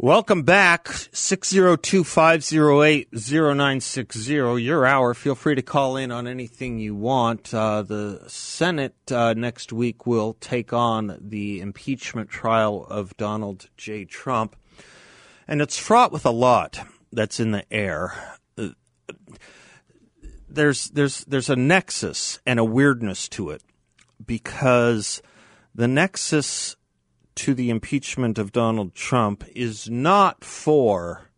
Welcome back, 602-508-0960, your hour. Feel free to call in on anything you want. Uh, the Senate uh, next week will take on the impeachment trial of Donald J. Trump, and it's fraught with a lot that's in the air. Uh, there's, there's, there's a nexus and a weirdness to it because the nexus to the impeachment of Donald Trump is not for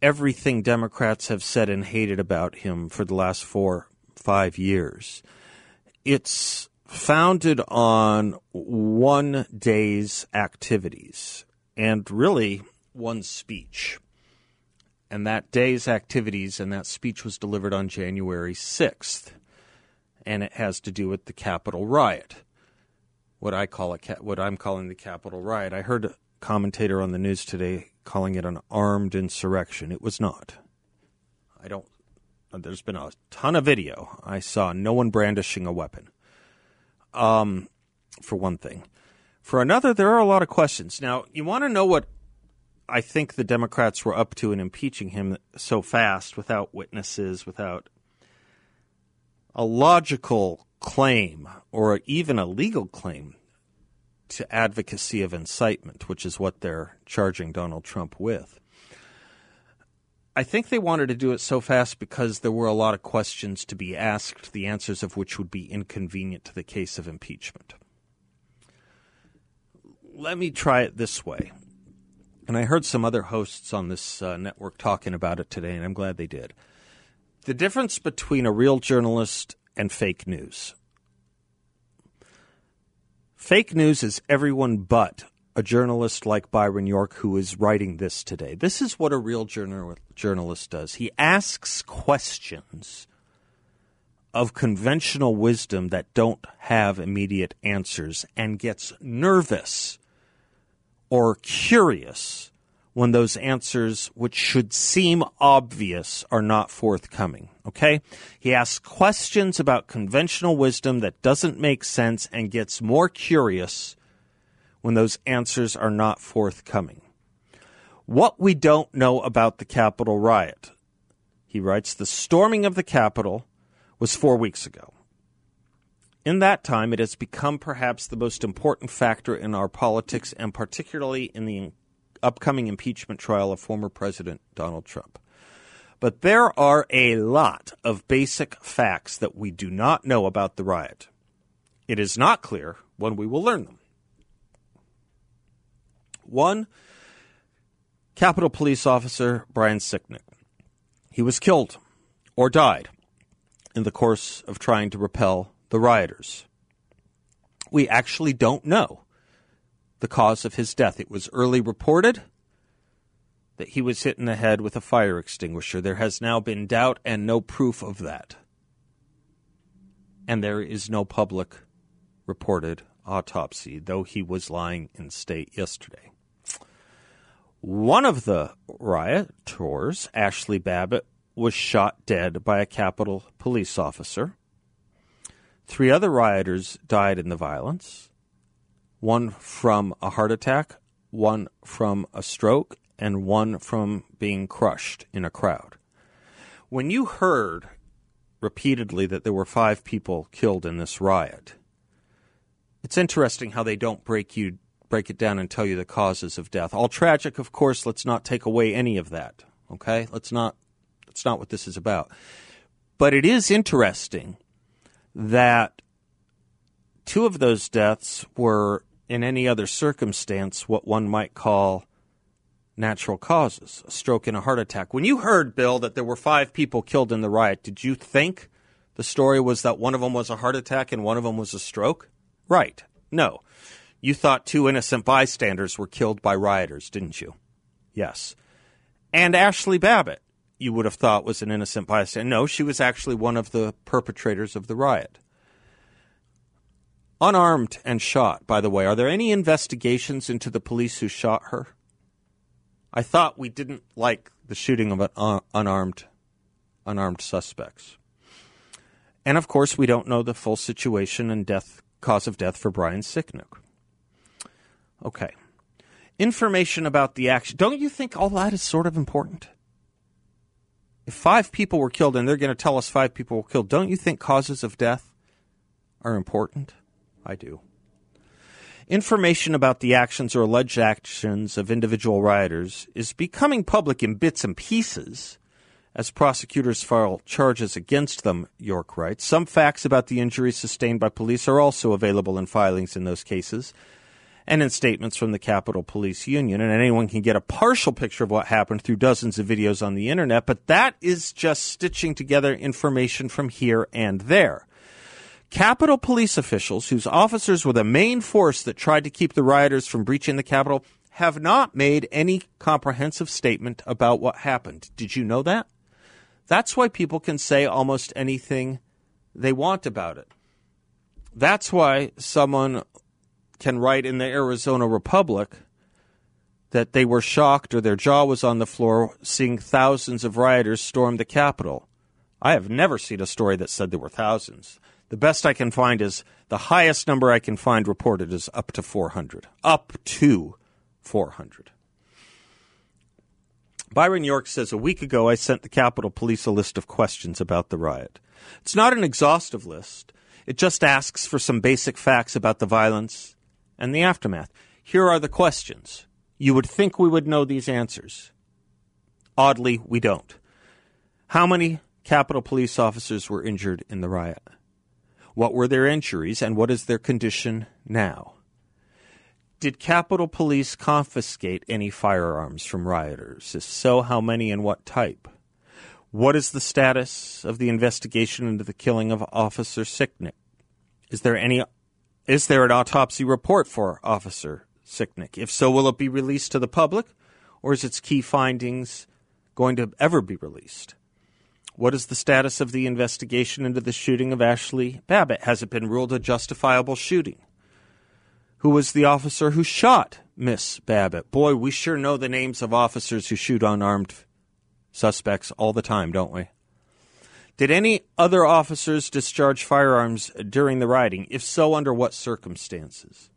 everything Democrats have said and hated about him for the last four, five years. It's founded on one day's activities and really one speech. And that day's activities and that speech was delivered on January 6th. And it has to do with the Capitol riot what I call a what I'm calling the Capitol riot. I heard a commentator on the news today calling it an armed insurrection. It was not. I don't. There's been a ton of video. I saw no one brandishing a weapon. Um, for one thing. For another, there are a lot of questions. Now, you want to know what I think the Democrats were up to in impeaching him so fast without witnesses, without a logical claim or even a legal claim to advocacy of incitement, which is what they're charging Donald Trump with. I think they wanted to do it so fast because there were a lot of questions to be asked, the answers of which would be inconvenient to the case of impeachment. Let me try it this way. And I heard some other hosts on this uh, network talking about it today, and I'm glad they did. The difference between a real journalist and fake news. Fake news is everyone but a journalist like Byron York who is writing this today. This is what a real journal- journalist does. He asks questions of conventional wisdom that don't have immediate answers and gets nervous or curious when those answers, which should seem obvious, are not forthcoming. Okay? He asks questions about conventional wisdom that doesn't make sense and gets more curious when those answers are not forthcoming. What we don't know about the Capitol riot. He writes The storming of the Capitol was four weeks ago. In that time, it has become perhaps the most important factor in our politics and particularly in the upcoming impeachment trial of former President Donald Trump. But there are a lot of basic facts that we do not know about the riot. It is not clear when we will learn them. One, Capitol Police Officer Brian Sicknick. He was killed or died in the course of trying to repel the rioters. We actually don't know the cause of his death. It was early reported that he was hit in the head with a fire extinguisher. There has now been doubt and no proof of that. And there is no public reported autopsy, though he was lying in state yesterday. One of the rioters, Ashley Babbitt, was shot dead by a Capitol police officer. Three other rioters died in the violence one from a heart attack, one from a stroke, and one from being crushed in a crowd. When you heard repeatedly that there were five people killed in this riot, it's interesting how they don't break you break it down and tell you the causes of death. All tragic, of course, let's not take away any of that. Okay? Let's not that's not what this is about. But it is interesting that two of those deaths were in any other circumstance what one might call natural causes, a stroke and a heart attack. When you heard, Bill, that there were five people killed in the riot, did you think the story was that one of them was a heart attack and one of them was a stroke? Right. No. You thought two innocent bystanders were killed by rioters, didn't you? Yes. And Ashley Babbitt, you would have thought was an innocent bystander. No, she was actually one of the perpetrators of the riot unarmed and shot, by the way. Are there any investigations into the police who shot her? I thought we didn't like the shooting of uh, unarmed unarmed suspects. And of course, we don't know the full situation and death cause of death for Brian Sicknick. Okay. Information about the action. Don't you think all that is sort of important? If five people were killed and they're going to tell us five people were killed, don't you think causes of death are important? I do. Information about the actions or alleged actions of individual rioters is becoming public in bits and pieces as prosecutors file charges against them, York writes. Some facts about the injuries sustained by police are also available in filings in those cases and in statements from the Capitol Police Union. And anyone can get a partial picture of what happened through dozens of videos on the internet, but that is just stitching together information from here and there. Capitol police officials, whose officers were the main force that tried to keep the rioters from breaching the Capitol, have not made any comprehensive statement about what happened. Did you know that? That's why people can say almost anything they want about it. That's why someone can write in the Arizona Republic that they were shocked or their jaw was on the floor seeing thousands of rioters storm the Capitol. I have never seen a story that said there were thousands. The best I can find is the highest number I can find reported is up to 400. Up to 400. Byron York says a week ago I sent the Capitol Police a list of questions about the riot. It's not an exhaustive list. It just asks for some basic facts about the violence and the aftermath. Here are the questions. You would think we would know these answers. Oddly, we don't. How many Capitol police officers were injured in the riot? What were their injuries and what is their condition now? Did Capitol Police confiscate any firearms from rioters? If so, how many and what type? What is the status of the investigation into the killing of Officer Sicknick? Is there any is there an autopsy report for Officer Sicknick? If so, will it be released to the public or is its key findings going to ever be released? What is the status of the investigation into the shooting of Ashley Babbitt? Has it been ruled a justifiable shooting? who was the officer who shot Miss Babbitt. Boy, we sure know the names of officers who shoot unarmed suspects all the time, don't we? Did any other officers discharge firearms during the rioting? If so, under what circumstances?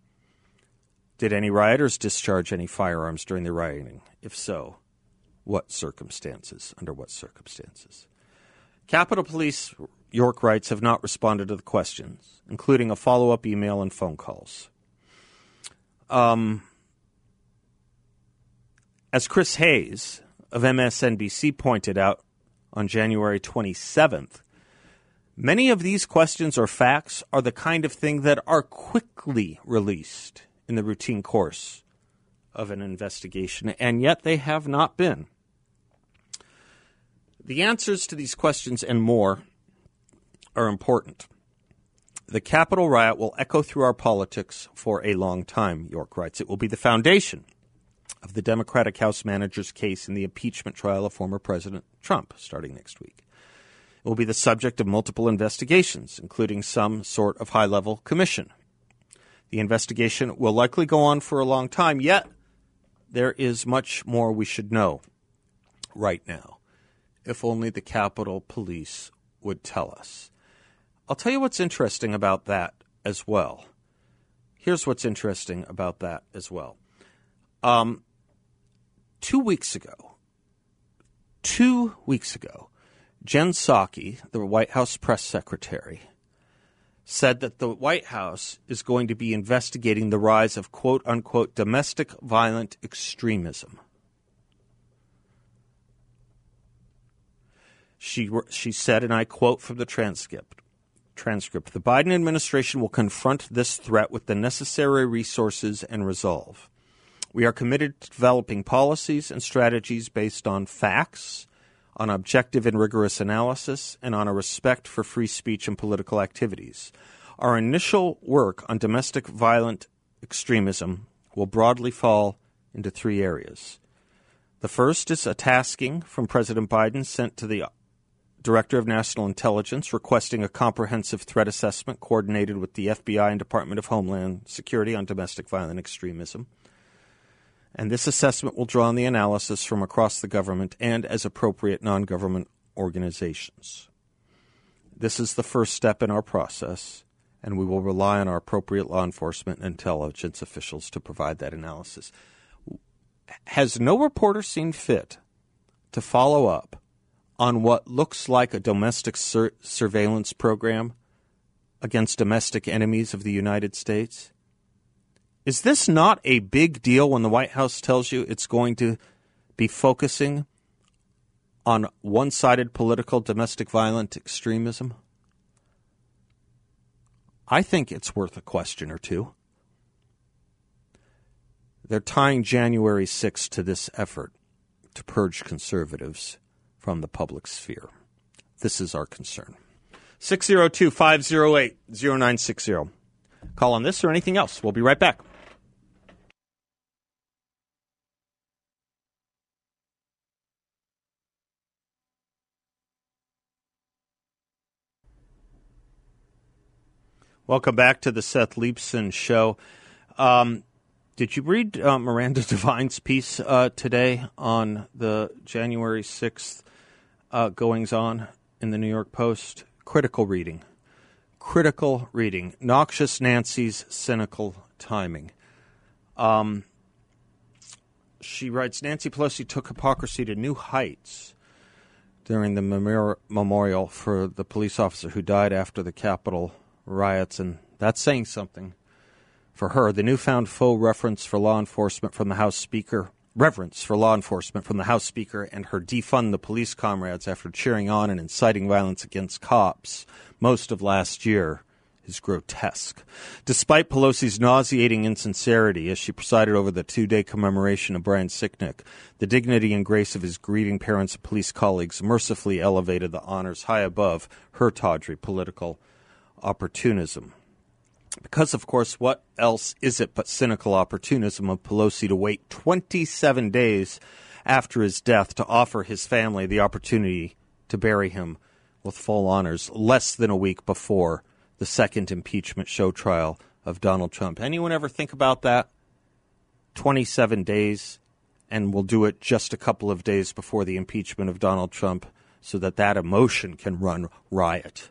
Did any rioters discharge any firearms during the rioting? If so, what circumstances? Under what circumstances? Capitol Police, York writes, have not responded to the questions, including a follow up email and phone calls. Um, as Chris Hayes of MSNBC pointed out on January 27th, many of these questions or facts are the kind of thing that are quickly released in the routine course of an investigation, and yet they have not been. The answers to these questions and more are important. The Capitol riot will echo through our politics for a long time, York writes. It will be the foundation of the Democratic House manager's case in the impeachment trial of former President Trump starting next week. It will be the subject of multiple investigations, including some sort of high level commission. The investigation will likely go on for a long time, yet there is much more we should know right now. If only the Capitol Police would tell us. I'll tell you what's interesting about that as well. Here's what's interesting about that as well. Um, two weeks ago, two weeks ago, Jen Psaki, the White House press secretary, said that the White House is going to be investigating the rise of quote unquote domestic violent extremism. She, she said, and I quote from the transcript transcript. The Biden administration will confront this threat with the necessary resources and resolve. We are committed to developing policies and strategies based on facts, on objective and rigorous analysis, and on a respect for free speech and political activities. Our initial work on domestic violent extremism will broadly fall into three areas. The first is a tasking from President Biden sent to the Director of National Intelligence, requesting a comprehensive threat assessment coordinated with the FBI and Department of Homeland Security on domestic violent extremism. And this assessment will draw on the analysis from across the government and as appropriate non government organizations. This is the first step in our process, and we will rely on our appropriate law enforcement and intelligence officials to provide that analysis. has no reporter seen fit to follow up on what looks like a domestic sur- surveillance program against domestic enemies of the United States? Is this not a big deal when the White House tells you it's going to be focusing on one sided political domestic violent extremism? I think it's worth a question or two. They're tying January 6th to this effort to purge conservatives from the public sphere. This is our concern. 602 508 0960. Call on this or anything else. We'll be right back. Welcome back to the Seth Leibsohn Show. Um, did you read uh, Miranda Devine's piece uh, today on the January 6th uh, goings on in the New York Post? Critical reading. Critical reading. Noxious Nancy's cynical timing. Um, she writes Nancy Pelosi took hypocrisy to new heights during the memorial for the police officer who died after the Capitol riots, and that's saying something for her. The newfound faux reference for law enforcement from the House Speaker, reverence for law enforcement from the House Speaker, and her defund the police comrades after cheering on and inciting violence against cops most of last year is grotesque. Despite Pelosi's nauseating insincerity as she presided over the two day commemoration of Brian Sicknick, the dignity and grace of his grieving parents and police colleagues mercifully elevated the honors high above her tawdry political opportunism. Because, of course, what else is it but cynical opportunism of Pelosi to wait 27 days after his death to offer his family the opportunity to bury him with full honors less than a week before the second impeachment show trial of Donald Trump? Anyone ever think about that? 27 days, and we'll do it just a couple of days before the impeachment of Donald Trump so that that emotion can run riot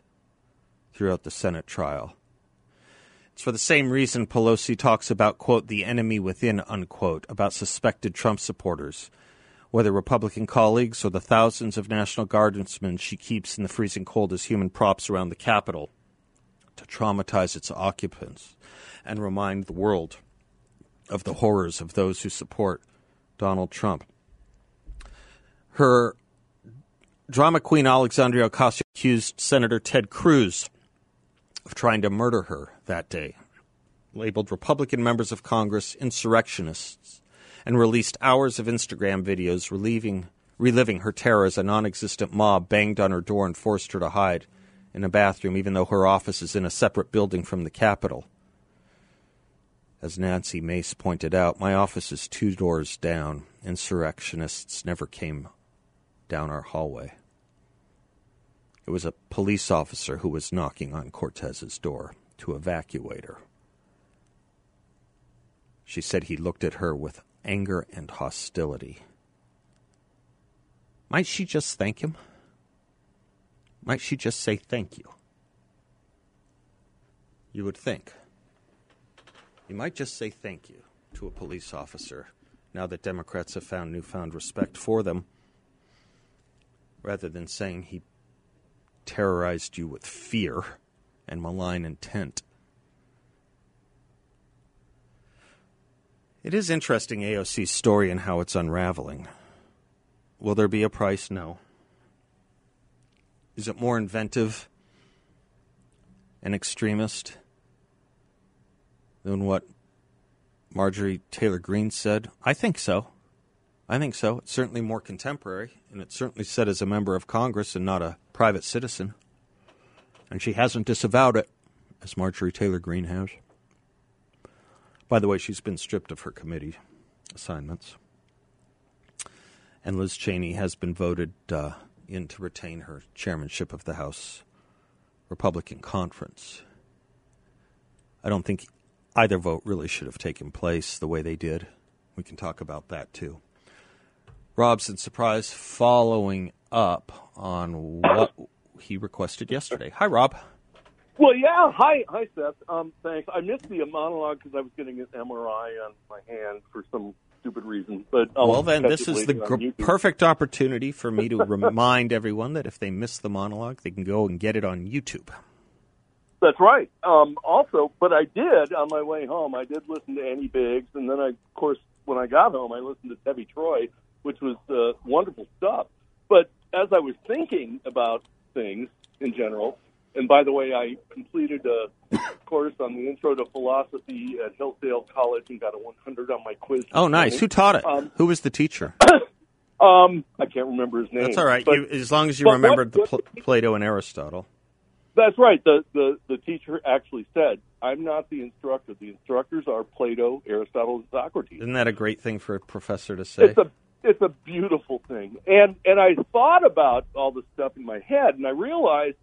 throughout the Senate trial. It's for the same reason Pelosi talks about, quote, the enemy within, unquote, about suspected Trump supporters, whether Republican colleagues or the thousands of National Guardsmen she keeps in the freezing cold as human props around the Capitol to traumatize its occupants and remind the world of the horrors of those who support Donald Trump. Her drama queen Alexandria Ocasio accused Senator Ted Cruz of trying to murder her that day, labeled Republican members of Congress insurrectionists, and released hours of Instagram videos relieving, reliving her terror as a non existent mob banged on her door and forced her to hide in a bathroom, even though her office is in a separate building from the Capitol. As Nancy Mace pointed out, my office is two doors down. Insurrectionists never came down our hallway. It was a police officer who was knocking on Cortez's door to evacuate her. She said he looked at her with anger and hostility. Might she just thank him? Might she just say thank you? You would think. You might just say thank you to a police officer now that Democrats have found newfound respect for them, rather than saying he terrorized you with fear and malign intent. It is interesting, AOC's story and how it's unraveling. Will there be a price? No. Is it more inventive and extremist than what Marjorie Taylor Greene said? I think so. I think so. It's certainly more contemporary, and it's certainly said as a member of Congress and not a private citizen. And she hasn't disavowed it, as Marjorie Taylor Greene has. By the way, she's been stripped of her committee assignments. And Liz Cheney has been voted uh, in to retain her chairmanship of the House Republican Conference. I don't think either vote really should have taken place the way they did. We can talk about that too. Robson Surprise following up on what he requested yesterday. Hi, Rob. Well, yeah. Hi, hi, Seth. Um, thanks. I missed the monologue because I was getting an MRI on my hand for some stupid reason. But I'll well, then this is the gr- perfect opportunity for me to remind everyone that if they miss the monologue, they can go and get it on YouTube. That's right. Um, also, but I did on my way home. I did listen to Andy Biggs, and then I, of course, when I got home, I listened to Debbie Troy, which was uh, wonderful stuff. But as I was thinking about things in general, and by the way, I completed a course on the Intro to Philosophy at Hillsdale College and got a 100 on my quiz. Oh, nice. Who taught it? Um, Who was the teacher? Um, I can't remember his name. That's all right. But you, as long as you what- remembered the what- Pl- Plato and Aristotle. That's right. The, the the teacher actually said, "I'm not the instructor. The instructors are Plato, Aristotle, and Socrates." Isn't that a great thing for a professor to say? It's a it's a beautiful thing, and and I thought about all this stuff in my head, and I realized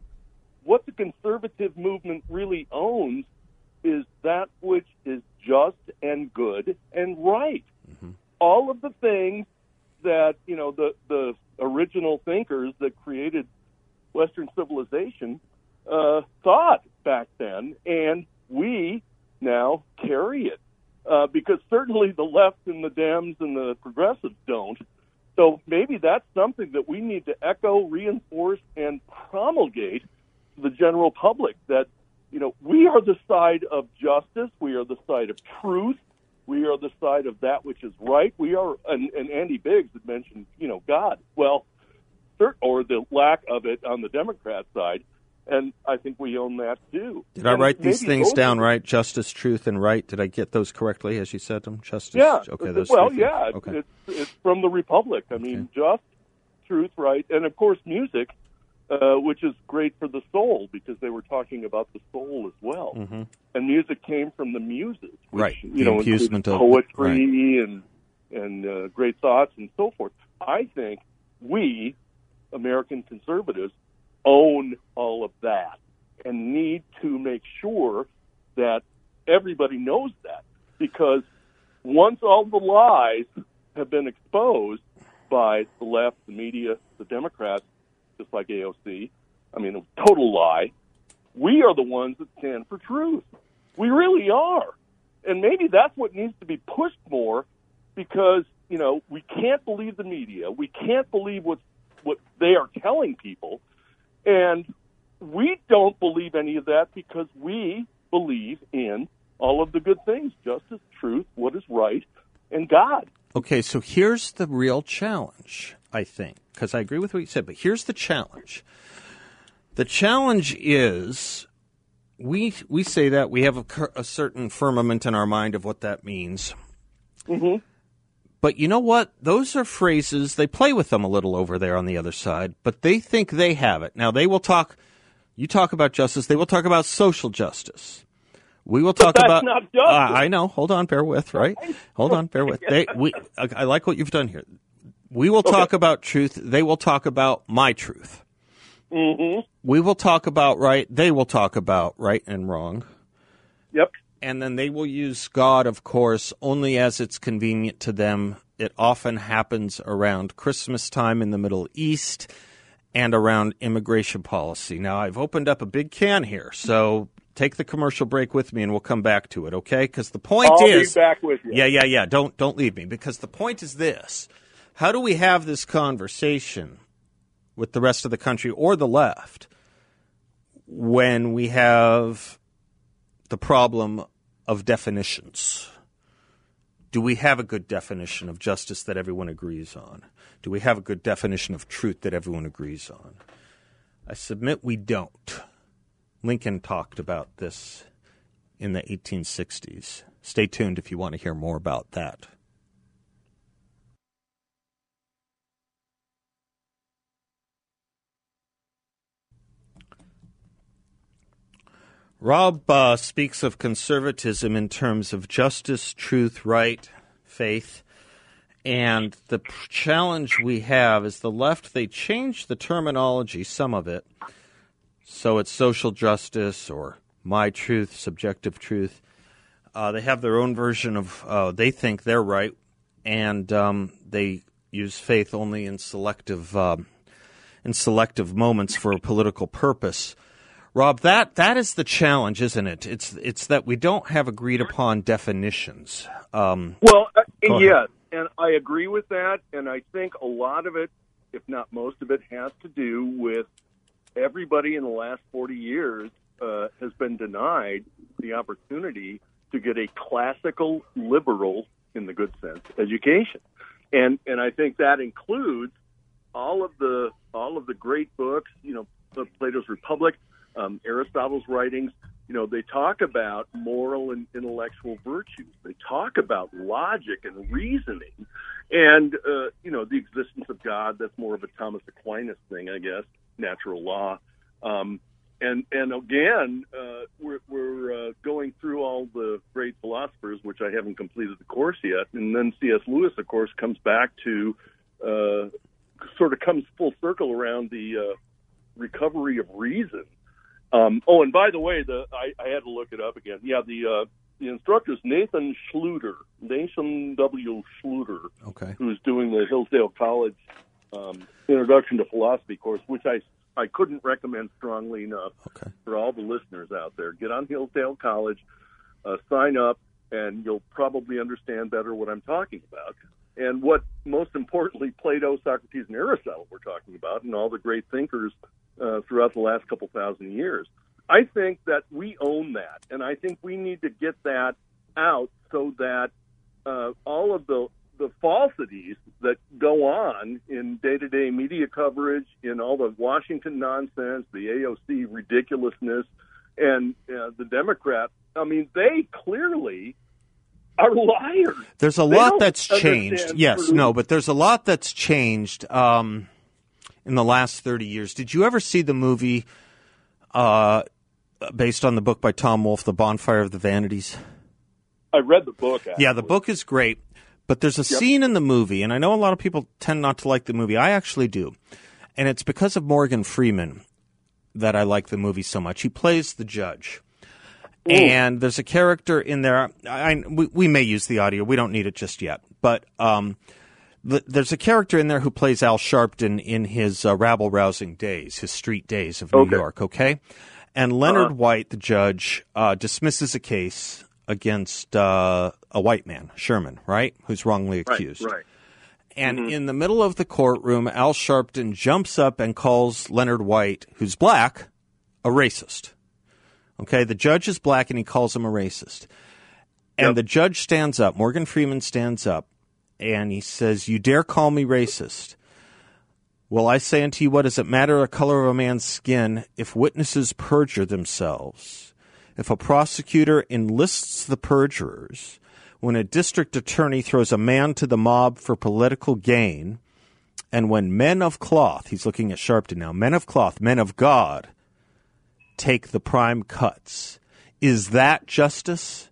what the conservative movement really owns is that which is just and good and right. All of the things that you know the the original thinkers that created Western civilization uh, thought back then, and we now carry it uh, because certainly the left and the Dems and the progressives don't. So maybe that's something that we need to echo, reinforce, and promulgate to the general public that you know we are the side of justice, we are the side of truth, we are the side of that which is right. We are, and, and Andy Biggs had mentioned, you know, God. Well, or the lack of it on the Democrat side, and I think we own that too. Did I write these things down right? Justice, truth, and right. Did I get those correctly as you said them? Justice. Yeah. Okay. Those well, things. yeah. Okay. It's it's from the Republic. I mean, just truth, right, and of course music, uh, which is great for the soul because they were talking about the soul as well. hmm And music came from the muses, which, Right. You The know, includes of- poetry and and uh, great thoughts and so forth. I think we American conservatives own all of that and need to make sure that everybody knows that because once all the lies have been exposed by the left, the media, the Democrats, just like AOC, I mean, a total lie, we are the ones that stand for truth. We really are. And maybe that's what needs to be pushed more because, you know, we can't believe the media. We can't believe what what they are telling people. And we don't believe any of that because we believe in all of the good things justice, truth, what is right, and God. Okay, so here's the real challenge, I think, because I agree with what you said, but here's the challenge. The challenge is we we say that we have a, a certain firmament in our mind of what that means. Mhm. But you know what? Those are phrases, they play with them a little over there on the other side, but they think they have it. Now, they will talk, you talk about justice, they will talk about social justice. We will talk about. Uh, I know. Hold on, bear with. Right. Hold on, bear with. They. We. I, I like what you've done here. We will talk about truth. They will talk about my truth. Mm-hmm. We will talk about right. They will talk about right and wrong. Yep. And then they will use God, of course, only as it's convenient to them. It often happens around Christmas time in the Middle East and around immigration policy. Now, I've opened up a big can here, so take the commercial break with me and we'll come back to it, okay? Because the point I'll is be back with you. yeah, yeah, yeah. Don't don't leave me because the point is this: how do we have this conversation with the rest of the country or the left when we have the problem of definitions? Do we have a good definition of justice that everyone agrees on? Do we have a good definition of truth that everyone agrees on? I submit we don't. Lincoln talked about this in the 1860s. Stay tuned if you want to hear more about that. Rob uh, speaks of conservatism in terms of justice, truth, right, faith. And the challenge we have is the left, they change the terminology, some of it. So it's social justice or my truth, subjective truth. Uh, they have their own version of, uh, they think they're right, and um, they use faith only in selective, um, in selective moments for a political purpose. Rob, that that is the challenge, isn't it? It's it's that we don't have agreed upon definitions. Um, Well, uh, yes, and I agree with that. And I think a lot of it, if not most of it, has to do with everybody in the last 40 years uh, has been denied the opportunity to get a classical liberal, in the good sense, education. And and I think that includes all of the all of the great books, you know, Plato's Republic, um, Aristotle's writings, you know, they talk about moral and intellectual virtues. They talk about logic and reasoning, and uh, you know, the existence of God. That's more of a Thomas Aquinas thing, I guess. Natural law, um, and and again, uh, we're we're uh, going through all the great philosophers, which I haven't completed the course yet, and then C.S. Lewis, of course, comes back to uh, sort of comes full circle around the uh, recovery of reason um, oh, and by the way, the I, I had to look it up again. Yeah, the uh, the instructor is Nathan Schlueter, Nathan W. Schlueter, okay, who's doing the Hillsdale College um, Introduction to Philosophy course, which I I couldn't recommend strongly enough okay. for all the listeners out there. Get on Hillsdale College, uh, sign up, and you'll probably understand better what I'm talking about. And what most importantly, Plato, Socrates, and Aristotle were talking about, and all the great thinkers uh, throughout the last couple thousand years. I think that we own that, and I think we need to get that out so that uh, all of the the falsities that go on in day-to-day media coverage, in all the Washington nonsense, the AOC ridiculousness, and uh, the Democrat. I mean, they clearly are liars. There's a they lot that's changed. Yes, no, but there's a lot that's changed. Um, in the last 30 years. Did you ever see the movie uh, based on the book by Tom Wolfe, The Bonfire of the Vanities? I read the book. Actually. Yeah, the book is great, but there's a yep. scene in the movie, and I know a lot of people tend not to like the movie. I actually do. And it's because of Morgan Freeman that I like the movie so much. He plays the judge. Ooh. And there's a character in there. I, we, we, may use the audio. We don't need it just yet. But um, there's a character in there who plays Al Sharpton in his uh, rabble rousing days, his street days of New okay. York. Okay, and Leonard uh-huh. White, the judge, uh, dismisses a case against uh, a white man, Sherman, right, who's wrongly accused. Right. right. And mm-hmm. in the middle of the courtroom, Al Sharpton jumps up and calls Leonard White, who's black, a racist. Okay, the judge is black and he calls him a racist. And yep. the judge stands up, Morgan Freeman stands up, and he says, You dare call me racist? Well, I say unto you, what does it matter the color of a man's skin if witnesses perjure themselves? If a prosecutor enlists the perjurers, when a district attorney throws a man to the mob for political gain, and when men of cloth, he's looking at Sharpton now, men of cloth, men of God, take the prime cuts, is that justice?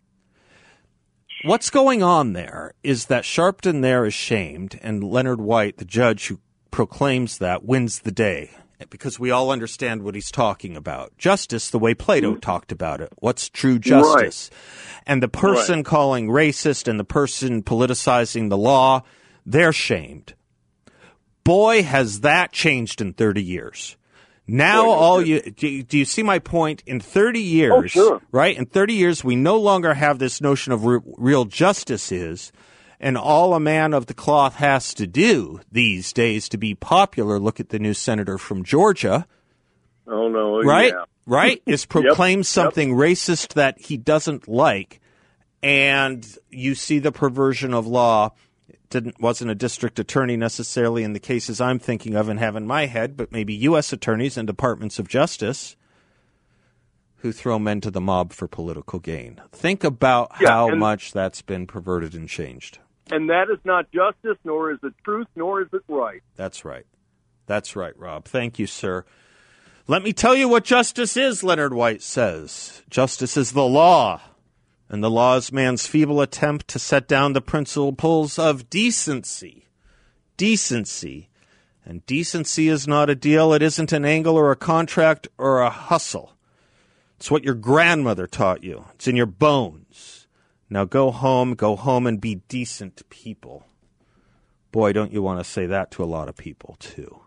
What's going on there is that Sharpton there is shamed, and Leonard White, the judge who proclaims that, wins the day because we all understand what he's talking about. Justice, the way Plato mm. talked about it. What's true justice? Right. And the person right. calling racist and the person politicizing the law, they're shamed. Boy, has that changed in 30 years. Now, oh, all you do, do, you see my point? In 30 years, oh, sure. right? In 30 years, we no longer have this notion of re- real justice is, and all a man of the cloth has to do these days to be popular. Look at the new senator from Georgia. Oh no! Oh, right, yeah. right. Is proclaim yep. something yep. racist that he doesn't like, and you see the perversion of law didn't wasn't a district attorney necessarily in the cases I'm thinking of and have in my head, but maybe U.S. attorneys and departments of justice who throw men to the mob for political gain. Think about yeah, how much that's been perverted and changed. And that is not justice, nor is it truth, nor is it right. That's right. That's right, Rob. Thank you, sir. Let me tell you what justice is, Leonard White says. Justice is the law and the law is man's feeble attempt to set down the principles of decency. Decency. And decency is not a deal, it isn't an angle or a contract or a hustle. It's what your grandmother taught you, it's in your bones. Now go home, go home and be decent people. Boy, don't you want to say that to a lot of people, too.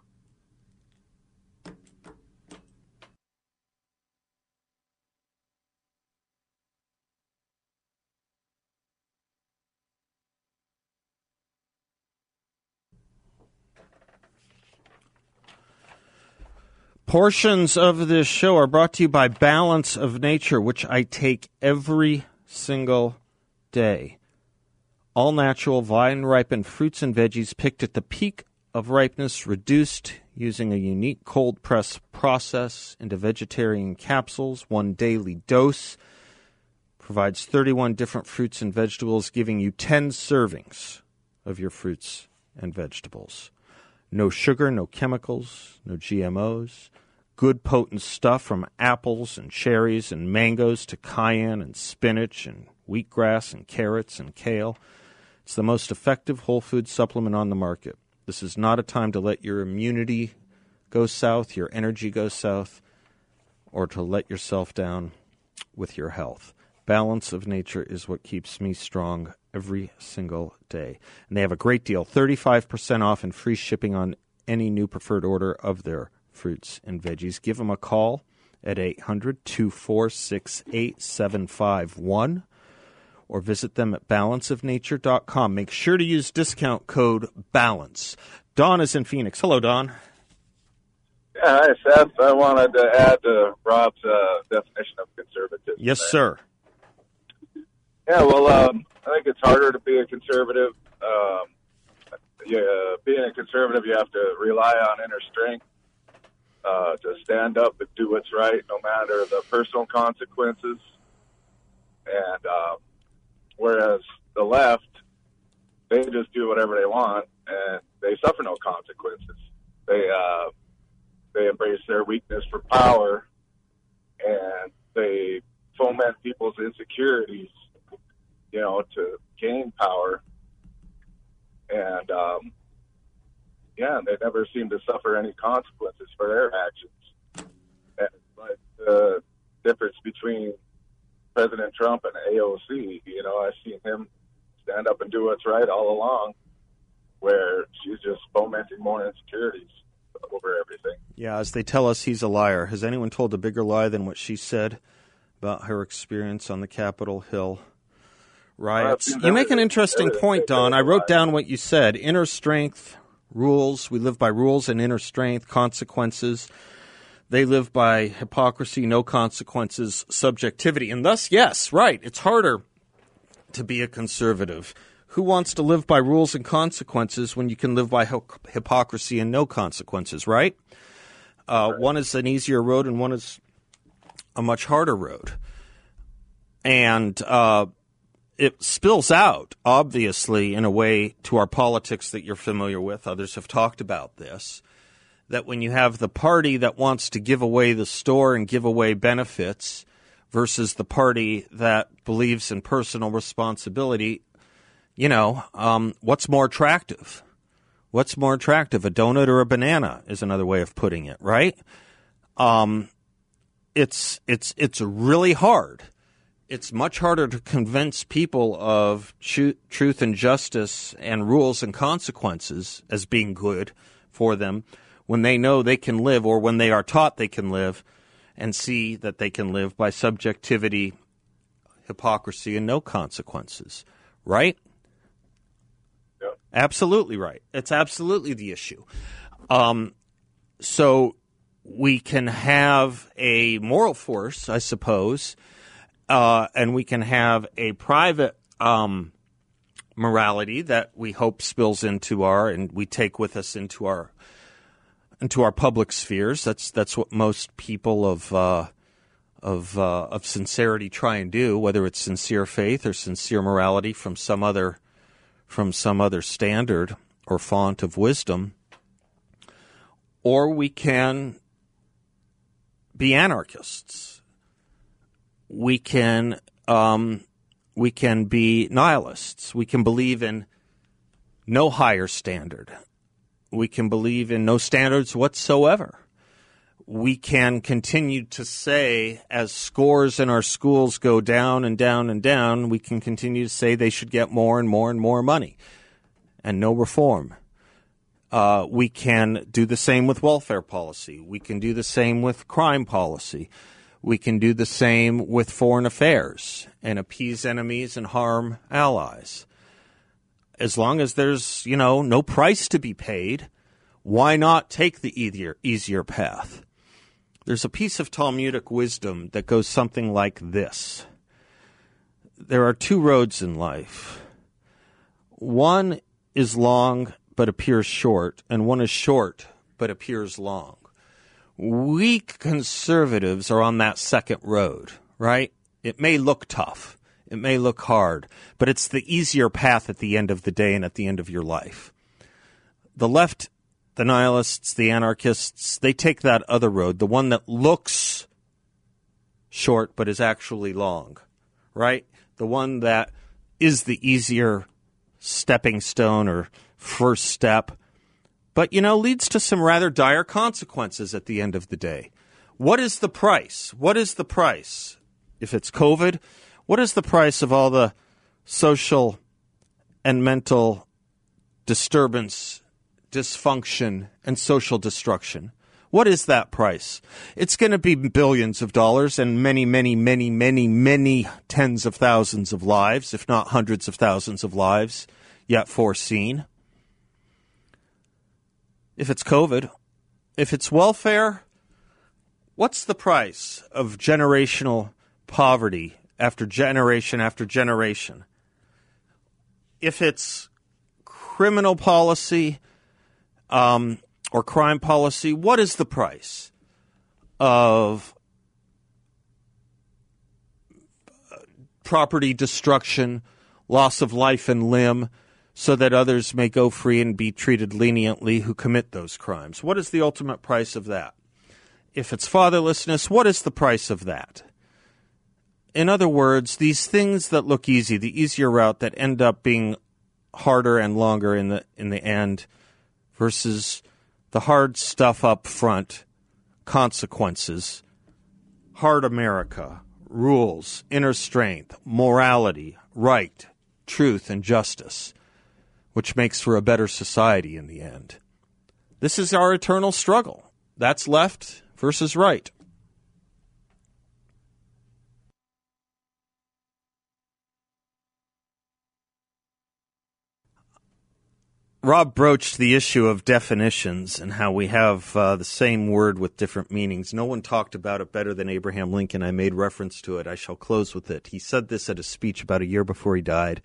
Portions of this show are brought to you by Balance of Nature, which I take every single day. All natural, vine ripened fruits and veggies picked at the peak of ripeness, reduced using a unique cold press process into vegetarian capsules, one daily dose. Provides 31 different fruits and vegetables, giving you 10 servings of your fruits and vegetables. No sugar, no chemicals, no GMOs. Good potent stuff from apples and cherries and mangoes to cayenne and spinach and wheatgrass and carrots and kale. It's the most effective whole food supplement on the market. This is not a time to let your immunity go south, your energy go south, or to let yourself down with your health. Balance of nature is what keeps me strong every single day. And they have a great deal 35% off and free shipping on any new preferred order of their fruits and veggies. Give them a call at 800 246 8751 or visit them at balanceofnature.com. Make sure to use discount code BALANCE. Don is in Phoenix. Hello, Don. Yeah, hi, Seth. I wanted to add to Rob's uh, definition of conservatism. Yes, sir. Yeah, well, um, I think it's harder to be a conservative. Um, yeah, being a conservative, you have to rely on inner strength uh, to stand up and do what's right, no matter the personal consequences. And um, whereas the left, they just do whatever they want and they suffer no consequences. They uh, they embrace their weakness for power, and they foment people's insecurities you know, to gain power. And um, yeah, they never seem to suffer any consequences for their actions. And, but the difference between President Trump and AOC, you know, I've seen him stand up and do what's right all along, where she's just fomenting more insecurities over everything. Yeah, as they tell us, he's a liar. Has anyone told a bigger lie than what she said about her experience on the Capitol Hill? riots. You make an interesting point, Don. I wrote down what you said inner strength, rules. We live by rules and inner strength, consequences. They live by hypocrisy, no consequences, subjectivity. And thus, yes, right, it's harder to be a conservative. Who wants to live by rules and consequences when you can live by hypocrisy and no consequences, right? Uh, one is an easier road and one is a much harder road. And uh, it spills out, obviously, in a way to our politics that you're familiar with. Others have talked about this. That when you have the party that wants to give away the store and give away benefits versus the party that believes in personal responsibility, you know, um, what's more attractive? What's more attractive, a donut or a banana? Is another way of putting it, right? Um, it's it's it's really hard it's much harder to convince people of truth and justice and rules and consequences as being good for them when they know they can live or when they are taught they can live and see that they can live by subjectivity, hypocrisy, and no consequences. Right? Absolutely right. It's absolutely the issue. Um, so we can have a moral force, I suppose uh, and we can have a private um, morality that we hope spills into our and we take with us into our into our public spheres. That's that's what most people of uh, of uh, of sincerity try and do, whether it's sincere faith or sincere morality from some other from some other standard or font of wisdom, or we can be anarchists we can um, we can be nihilists. We can believe in no higher standard. We can believe in no standards whatsoever. We can continue to say, as scores in our schools go down and down and down, we can continue to say they should get more and more and more money and no reform. Uh, we can do the same with welfare policy. We can do the same with crime policy. We can do the same with foreign affairs and appease enemies and harm allies. As long as there's, you know, no price to be paid, why not take the easier, easier path? There's a piece of Talmudic wisdom that goes something like this There are two roads in life. One is long but appears short, and one is short but appears long. Weak conservatives are on that second road, right? It may look tough, it may look hard, but it's the easier path at the end of the day and at the end of your life. The left, the nihilists, the anarchists, they take that other road, the one that looks short but is actually long, right? The one that is the easier stepping stone or first step, but you know, leads to some rather dire consequences at the end of the day. What is the price? What is the price? If it's COVID, what is the price of all the social and mental disturbance, dysfunction, and social destruction? What is that price? It's going to be billions of dollars and many, many, many, many, many tens of thousands of lives, if not hundreds of thousands of lives, yet foreseen. If it's COVID, if it's welfare, what's the price of generational poverty after generation after generation? If it's criminal policy, um, or crime policy, what is the price of property destruction, loss of life and limb, so that others may go free and be treated leniently who commit those crimes? What is the ultimate price of that? If it's fatherlessness, what is the price of that? In other words, these things that look easy, the easier route that end up being harder and longer in the in the end versus the hard stuff up front, consequences, hard America, rules, inner strength, morality, right, truth, and justice, which makes for a better society in the end. This is our eternal struggle. That's left versus right. Rob broached the issue of definitions and how we have uh, the same word with different meanings. No one talked about it better than Abraham Lincoln. I made reference to it. I shall close with it. He said this at a speech about a year before he died,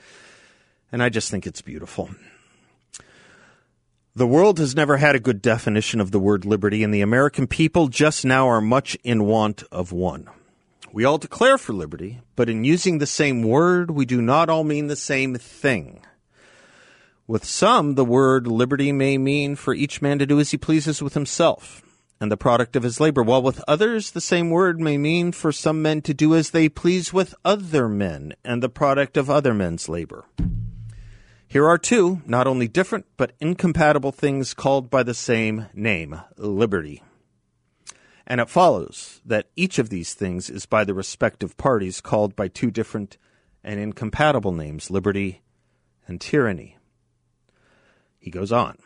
and I just think it's beautiful. The world has never had a good definition of the word liberty, and the American people just now are much in want of one. We all declare for liberty, but in using the same word, we do not all mean the same thing. With some, the word liberty may mean for each man to do as he pleases with himself and the product of his labor, while with others, the same word may mean for some men to do as they please with other men and the product of other men's labor. Here are two, not only different, but incompatible things called by the same name liberty. And it follows that each of these things is by the respective parties called by two different and incompatible names liberty and tyranny. He goes on.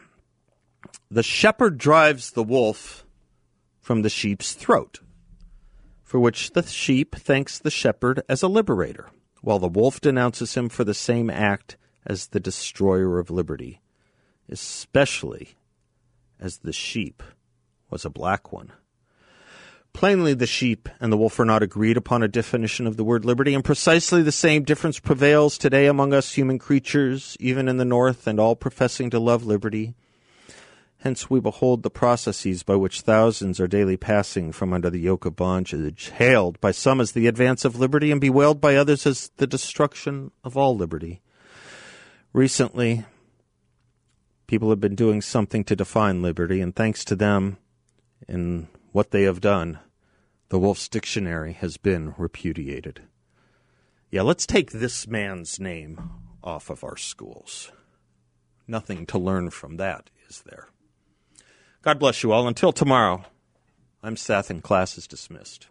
The shepherd drives the wolf from the sheep's throat, for which the sheep thanks the shepherd as a liberator, while the wolf denounces him for the same act as the destroyer of liberty, especially as the sheep was a black one. Plainly, the sheep and the wolf are not agreed upon a definition of the word liberty, and precisely the same difference prevails today among us human creatures, even in the North, and all professing to love liberty. Hence, we behold the processes by which thousands are daily passing from under the yoke of bondage, hailed by some as the advance of liberty, and bewailed by others as the destruction of all liberty. Recently, people have been doing something to define liberty, and thanks to them, and what they have done, the Wolf's Dictionary has been repudiated. Yeah, let's take this man's name off of our schools. Nothing to learn from that, is there? God bless you all. Until tomorrow, I'm Seth, and class is dismissed.